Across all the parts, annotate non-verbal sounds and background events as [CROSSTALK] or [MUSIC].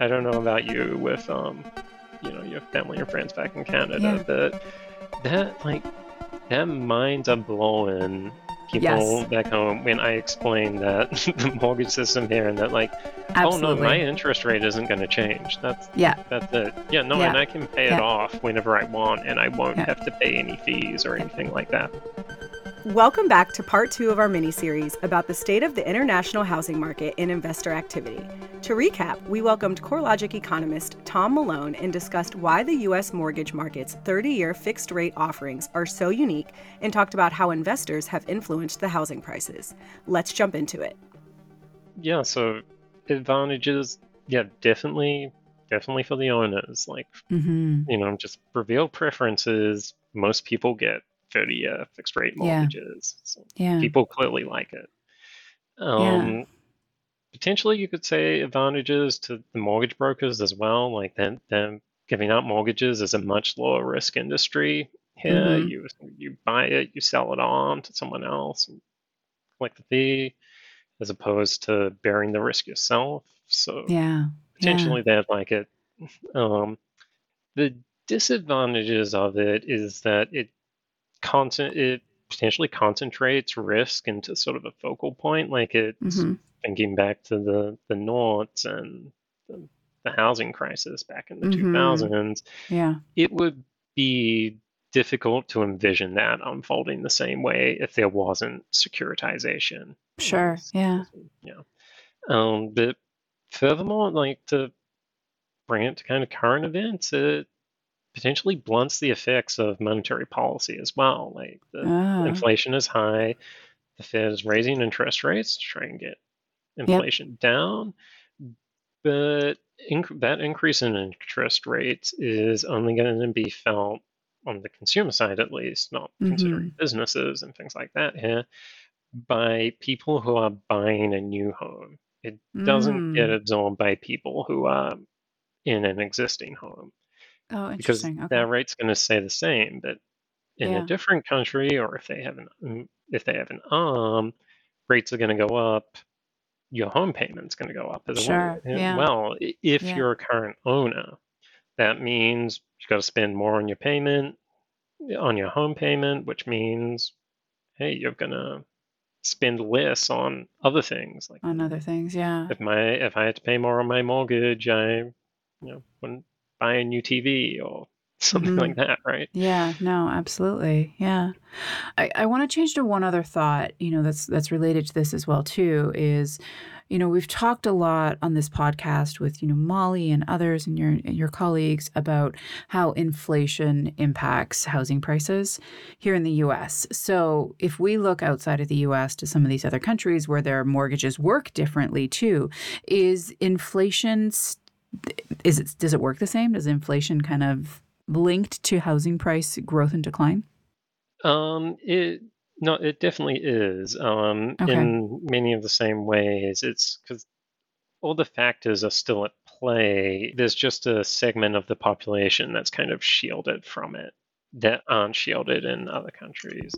I don't know about you with um, you know, your family and friends back in Canada, Yeah. but that like that minds are blowing people Yes. back home when I explain that [LAUGHS] the mortgage system here and that like oh no, Absolutely. my interest rate isn't going to change. That's yeah. that's it. Yeah, no, Yeah. and I can pay it off whenever I want, and I won't Yeah. have to pay any fees or anything like that. Welcome back to part two of our mini series about the state of the international housing market and investor activity. To recap, we welcomed CoreLogic economist Thom Malone and discussed why the U.S. mortgage market's 30 year fixed rate offerings are so unique and talked about how investors have influenced the housing prices. Let's jump into it. Yeah, so advantages, yeah, definitely, definitely for the owners. Like, Mm-hmm. you know, just reveal preferences. Most people get 30 year fixed rate Yeah. mortgages. So Yeah. people clearly like it. Um, Potentially, you could say advantages to the mortgage brokers as well, like them, them giving out mortgages is a much lower risk industry here. Mhm. You you buy it, you sell it on to someone else, and collect the fee, as opposed to bearing the risk yourself. So Yeah. potentially they'd like it. Um, the disadvantages of it is that it concent it potentially concentrates risk into sort of a focal point, like it's hmm thinking back to the the noughts and the, the housing crisis back in the Mhm. 2000s. Yeah. It would be difficult to envision that unfolding the same way if there wasn't securitization. Sure. Yeah. Yeah. Um, but furthermore, like to bring it to kind of current events, it potentially blunts the effects of monetary policy as well. Like the Ah. inflation is high, the Fed is raising interest rates to try and get inflation down, but inc- that increase in interest rates is only going to be felt on the consumer side, at least, not considering businesses and things like that here, by people who are buying a new home. It doesn't get Mm. absorbed by people who are in an existing home Oh, because interesting. Okay. that rate's going to stay the same. But in Yeah. a different country, or if they have an mm, if they have an ARM, rates are going to go up. Your home payment's going to go up as Sure, well. yeah. Well, if Yeah. you're a current owner, that means you've got to spend more on your payment, on your home payment, which means, hey, you're going to spend less on other things like On other things. Yeah. if my if I had to pay more on my mortgage, I you know wouldn't buy a new TV or something Mhm. like that, right? Yeah, no, absolutely. Yeah. I, I want to change to one other thought, you know, that's that's related to this as well too, is, you know, we've talked a lot on this podcast with, you know, Molly and others and your and your colleagues about how inflation impacts housing prices here in the US. So if we look outside of the US to some of these other countries where their mortgages work differently too, is inflation st- is it does it work the same? Does inflation kind of linked to housing price growth and decline? Um, it no, it definitely is. Um, Okay. in many of the same ways, it's because all the factors are still at play. There's just a segment of the population that's kind of shielded from it that aren't shielded in other countries.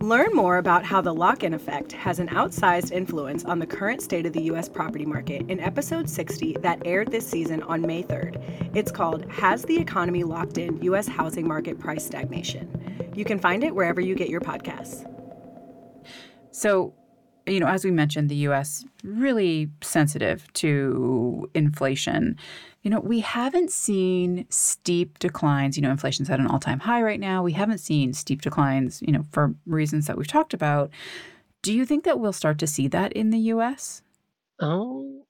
Learn more about how the lock in effect has an outsized influence on the current state of the U.S. property market in episode 60 that aired this season on May 3rd. It's called Has the Economy Locked In U.S. Housing Market Price Stagnation? You can find it wherever you get your podcasts. So, you know, as we mentioned, the US really sensitive to inflation. You know, we haven't seen steep declines. You know, inflation's at an all-time high right now. We haven't seen steep declines, you know, for reasons that we've talked about. Do you think that we'll start to see that in the US? Um,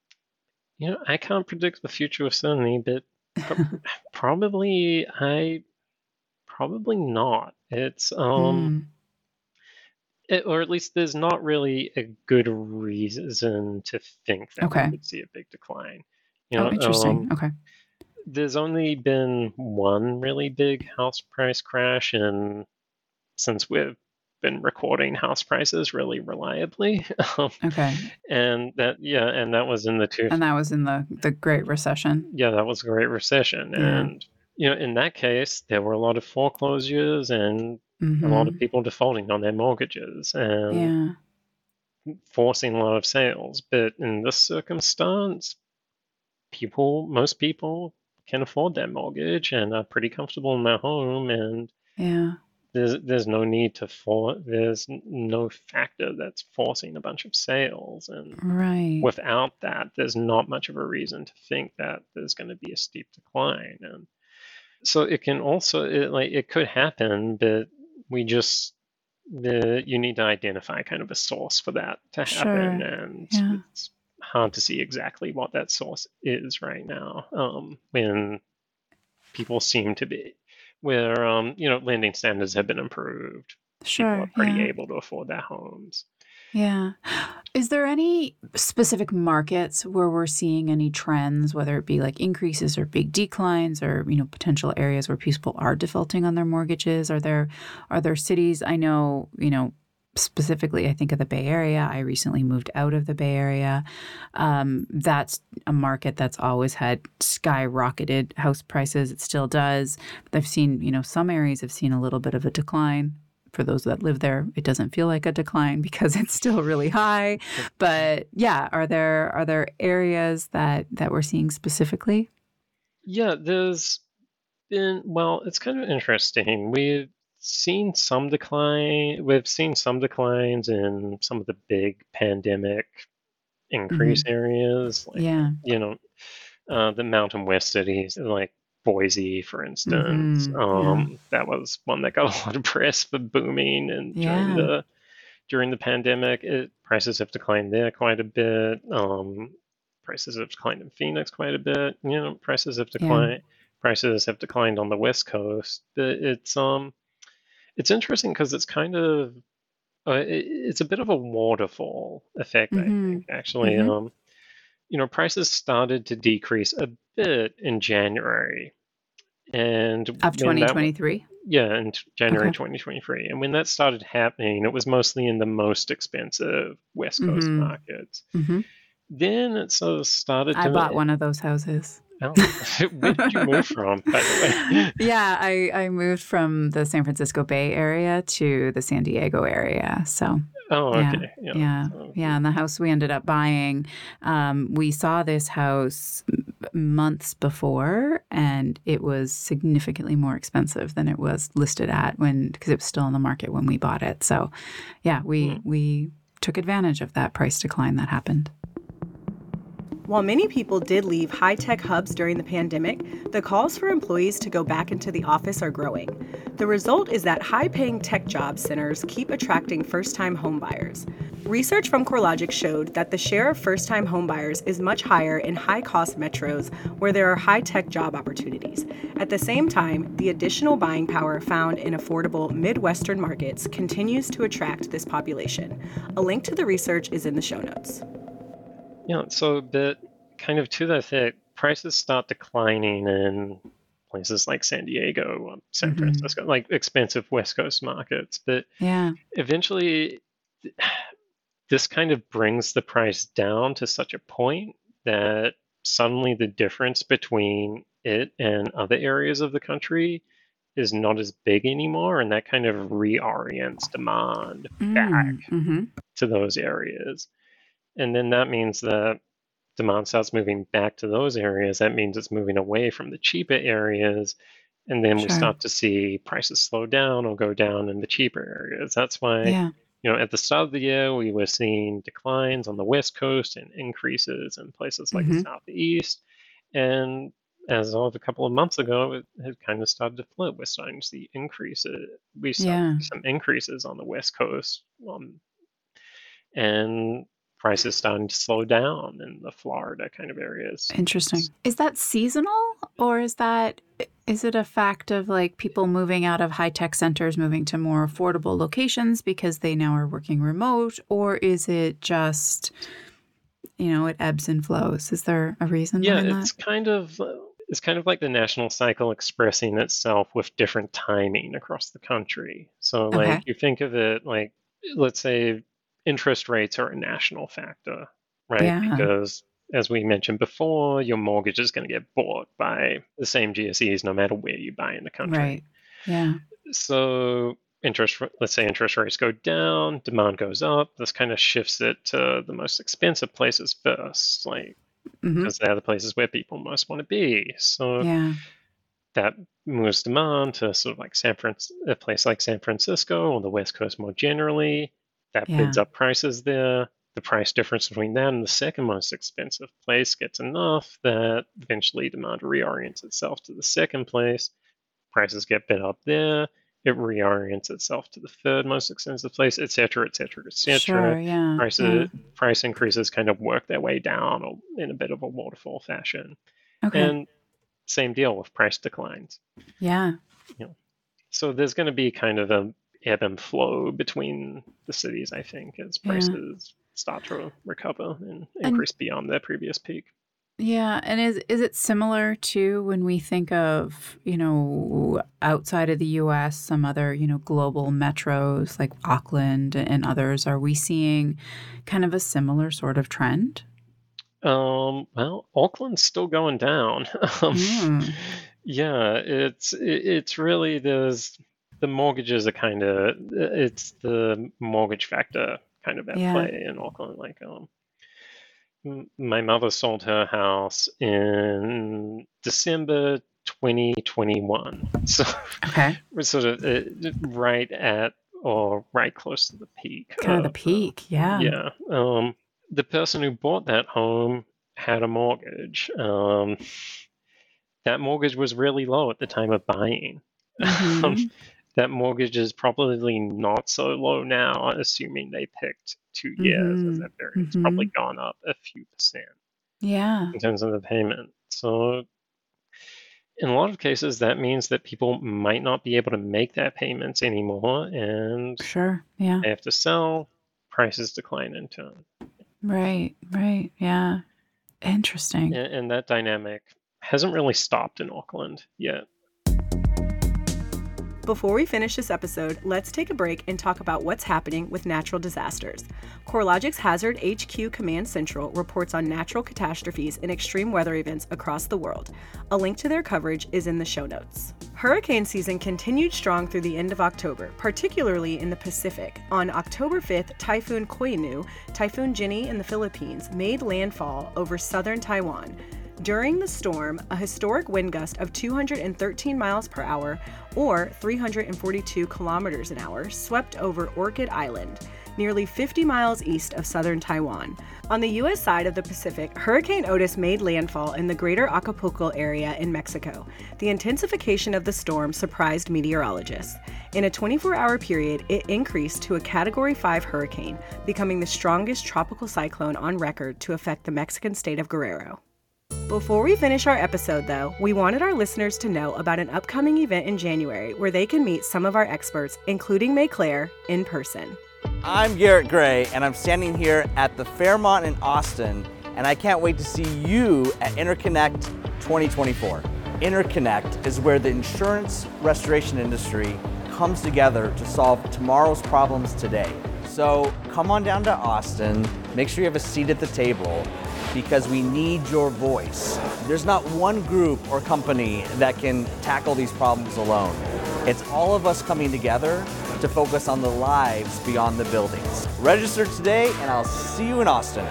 you know, I can't predict the future with certainty, but pro- [LAUGHS] probably I probably not. It's um. Mm, it, or at least there's not really a good reason to think that Okay. we would see a big decline. You oh, interesting. um, okay. there's only been one really big house price crash, and since we've been recording house prices really reliably, [LAUGHS] Okay. and that yeah, and that was in the two And that was in the the Great Recession. yeah, that was a great recession, and you know, in that case, there were a lot of foreclosures and Mhm. a lot of people defaulting on their mortgages, and Yeah. forcing a lot of sales. But in this circumstance, people, most people can afford their mortgage and are pretty comfortable in their home and yeah there's there's no need to for there's no factor that's forcing a bunch of sales and right without that there's not much of a reason to think that there's going to be a steep decline and so it can also it, like it could happen but we just the you need to identify kind of a source for that to happen Sure. and Yeah. it's hard to see exactly what that source is right now um, when people seem to be where um, you know lending standards have been improved people sure are pretty yeah able to afford their homes Yeah. Is there any specific markets where we're seeing any trends, whether it be like increases or big declines or, you know, potential areas where people are defaulting on their mortgages? Are there are there cities I know, you know, specifically I think of the Bay Area. I recently moved out of the Bay Area. Um, that's a market that's always had skyrocketed house prices. It still does. I've seen, you know, some areas have seen a little bit of a decline for those that live there, it doesn't feel like a decline [LAUGHS] because it's still really high. But yeah, are there are there areas that that we're seeing specifically? Yeah, there's been, well, it's kind of interesting. We've seen some decline, we've seen some declines in some of the big pandemic increase areas, like, Yeah. you know, uh, the Mountain West cities, like Boise, for instance. Mhm, yeah. Um, that was one that got [LAUGHS] a lot of press for booming, and during the during the pandemic, it, prices have declined there quite a bit. Um, prices have declined in Phoenix quite a bit. You know, prices have Yeah. declined. Prices have declined on the West Coast. But it's um, it's interesting because it's kind of uh, it, it's a bit of a waterfall effect. I Mhm, think actually. mhm. Um, you know, prices started to decrease a bit in January, and Of when that- 2023. yeah, in January Okay. 2023. And when that started happening, it was mostly in the most expensive West Coast Mhm. markets. hmm Then it sort of started to. I bought one of those houses. Oh, [LAUGHS] where did you move from, by the way? [LAUGHS] yeah, I, I moved from the San Francisco Bay area to the San Diego area. So Oh, Yeah, okay. Yeah. yeah, so- yeah. And the house we ended up buying, um, we saw this house months before, and it was significantly more expensive than it was listed at when because it was still on the market when we bought it. So, yeah, we Hmm. we took advantage of that price decline that happened. While many people did leave high tech hubs during the pandemic, the calls for employees to go back into the office are growing. The result is that high paying tech job centers keep attracting first time homebuyers. Research from CoreLogic showed that the share of first time homebuyers is much higher in high cost metros where there are high tech job opportunities. At the same time, the additional buying power found in affordable Midwestern markets continues to attract this population. A link to the research is in the show notes. Yeah, so that kind of to that effect, prices start declining in places like San Diego, San Mhm. Francisco, like expensive West Coast markets. But Yeah. eventually, this kind of brings the price down to such a point that suddenly the difference between it and other areas of the country is not as big anymore. And that kind of reorients demand back hmm to those areas. And then that means that demand starts moving back to those areas. That means it's moving away from the cheaper areas. And then we start to see prices slow down or go down in the cheaper areas. That's why, Yeah. you know, at the start of the year, we were seeing declines on the West Coast and increases in places like the Mhm. Southeast. And as of a couple of months ago, it had kind of started to flip. We're starting to see increases. We saw Yeah. some increases on the West Coast. Um, and prices starting to slow down in the Florida kind of areas. Interesting. Is that seasonal or is that is it a fact of like people moving out of high tech centers moving to more affordable locations because they now are working remote or is it just you know it ebbs and flows? Is there a reason Yeah, behind it's that? kind of it's kind of like the national cycle expressing itself with different timing across the country. So like Okay. you think of it like let's say interest rates are a national factor, right? Yeah. Because as we mentioned before, your mortgage is going to get bought by the same GSEs no matter where you buy in the country. Right. Yeah. so interest let's say interest rates go down demand goes up this kind of shifts it to the most expensive places first like hmm because they're the places where people most want to be. So Yeah. that moves demand to sort of like San Fran, a place like San Francisco or the West Coast more generally. That bids up prices there. The price difference between that and the second most expensive place gets enough that eventually demand reorients itself to the second place. Prices get bid up there. It reorients itself to the third most expensive place, et cetera, et cetera, et cetera. Sure. Yeah. Prices, price increases kind of work their way down in a bit of a waterfall fashion. Okay. And same deal with price declines. yeah. So there's going to be kind of a ebb and flow between the cities, I think, as Yeah. prices start to recover and And- increase beyond their previous peak. Yeah, and is is it similar to when we think of, you know, outside of the US, some other, you know, global metros like Auckland and others, are we seeing kind of a similar sort of trend? Um, well, Auckland's still going down. [LAUGHS] um, Mm. yeah, it's it, it's really there's the mortgages are kind of it's the mortgage factor kind of at Yeah. play in Auckland. Like, um, my mother sold her house in December 2021, [LAUGHS] so Okay. we're sort of uh, right at or right close to the peak. Kind of the uh, peak. Yeah. yeah. Um, the person who bought that home had a mortgage. Um, that mortgage was really low at the time of buying. [LAUGHS] Mhm. That mortgage is probably not so low now, assuming they picked two years, as Mhm. that very it's probably gone up a few percent Yeah. in terms of the payment. So in a lot of cases, that means that people might not be able to make that payments anymore, and Sure. Yeah. they have to sell. Prices decline in turn. Right. Right. Yeah. Interesting. and, and that dynamic hasn't really stopped in Auckland yet. Before we finish this episode, let's take a break and talk about what's happening with natural disasters. CoreLogic's Hazard HQ Command Central reports on natural catastrophes and extreme weather events across the world. A link to their coverage is in the show notes. Hurricane season continued strong through the end of October, particularly in the Pacific. On October 5th, Typhoon Koinu, Typhoon Jenny in the Philippines, made landfall over southern Taiwan. During the storm, a historic wind gust of 213 miles per hour, or 342 kilometers an hour, swept over Orchid Island, nearly 50 miles east of southern Taiwan. On the U.S. side of the Pacific, Hurricane Otis made landfall in the greater Acapulco area in Mexico. The intensification of the storm surprised meteorologists. In a 24 hour period, it increased to a Category 5 hurricane, becoming the strongest tropical cyclone on record to affect the Mexican state of Guerrero. Before we finish our episode, though, we wanted our listeners to know about an upcoming event in January where they can meet some of our experts, including Maiclaire, in person. I'm Garrett Gray, and I'm standing here at the Fairmont in Austin, and I can't wait to see you at Interconnect 2024. Interconnect is where the insurance restoration industry comes together to solve tomorrow's problems today. So come on down to Austin, make sure you have a seat at the table because we need your voice. There's not one group or company that can tackle these problems alone. It's all of us coming together to focus on the lives beyond the buildings. Register today, and I'll see you in Austin.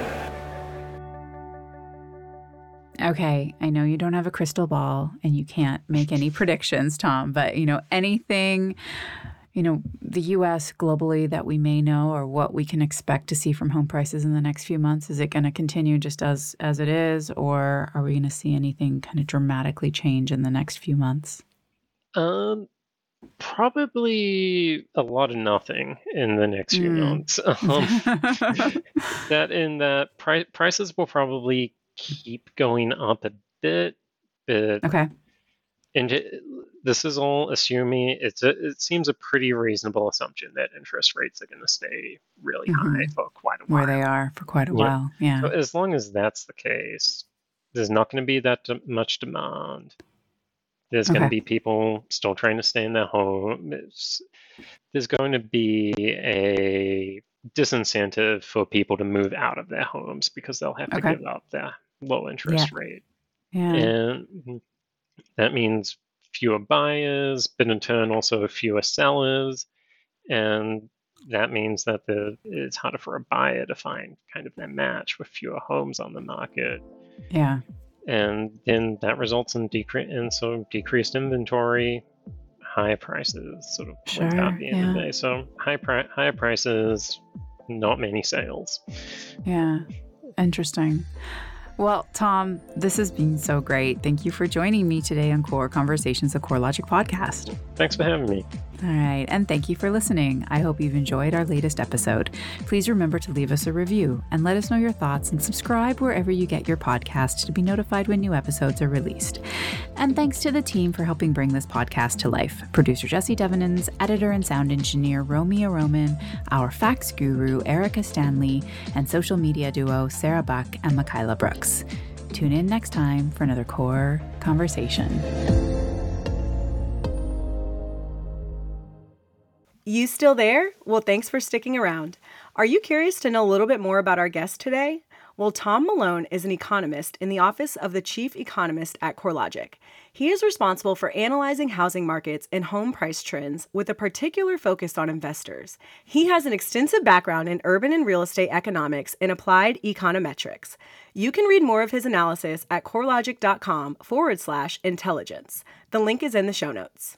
Okay, I know you don't have a crystal ball and you can't make any predictions, Thom, but you know, anything, you know, the US globally that we may know or what we can expect to see from home prices in the next few months, is it going to continue just as as it is or are we going to see anything kind of dramatically change in the next few months? Um, probably a lot of nothing in the next few Mm. months. [LAUGHS] Um, [LAUGHS] that in that pri- prices will probably keep going up a bit, but okay. And it, this is all assuming it's a, it seems a pretty reasonable assumption that interest rates are going to stay really high Mhm. for quite a while. Where they are for quite a Yeah. while. Yeah. So as long as that's the case, there's not going to be that much demand. There's going to be people still trying to stay in their home. It's, there's going to be a disincentive for people to move out of their homes because they'll have to Okay. give up their low interest rate. Yeah. And that means fewer buyers, but in turn also fewer sellers. And that means that the it's harder for a buyer to find kind of their match with fewer homes on the market. Yeah. And then that results in decrease in so decreased inventory, high prices, sort of sure, at the end yeah. of the day. So high pri- higher prices, not many sales. Yeah. Interesting. Well, Thom, this has been so great. Thank you for joining me today on Core Conversations, a CoreLogic podcast. Thanks for having me. All right, and thank you for listening. I hope you've enjoyed our latest episode. Please remember to leave us a review and let us know your thoughts and subscribe wherever you get your podcast to be notified when new episodes are released. And thanks to the team for helping bring this podcast to life. Producer Jesse Devenins, editor and sound engineer Romeo Roman, our fax guru Erika Stanley, and social media duo Sarah Buck and Michaela Brooks. Tune in next time for another core conversation. You still there? Well, thanks for sticking around. Are you curious to know a little bit more about our guest today? Well, Thom Malone is an economist in the office of the chief economist at CoreLogic. He is responsible for analyzing housing markets and home price trends with a particular focus on investors. He has an extensive background in urban and real estate economics and applied econometrics. You can read more of his analysis at corelogic.com forward slash intelligence. The link is in the show notes.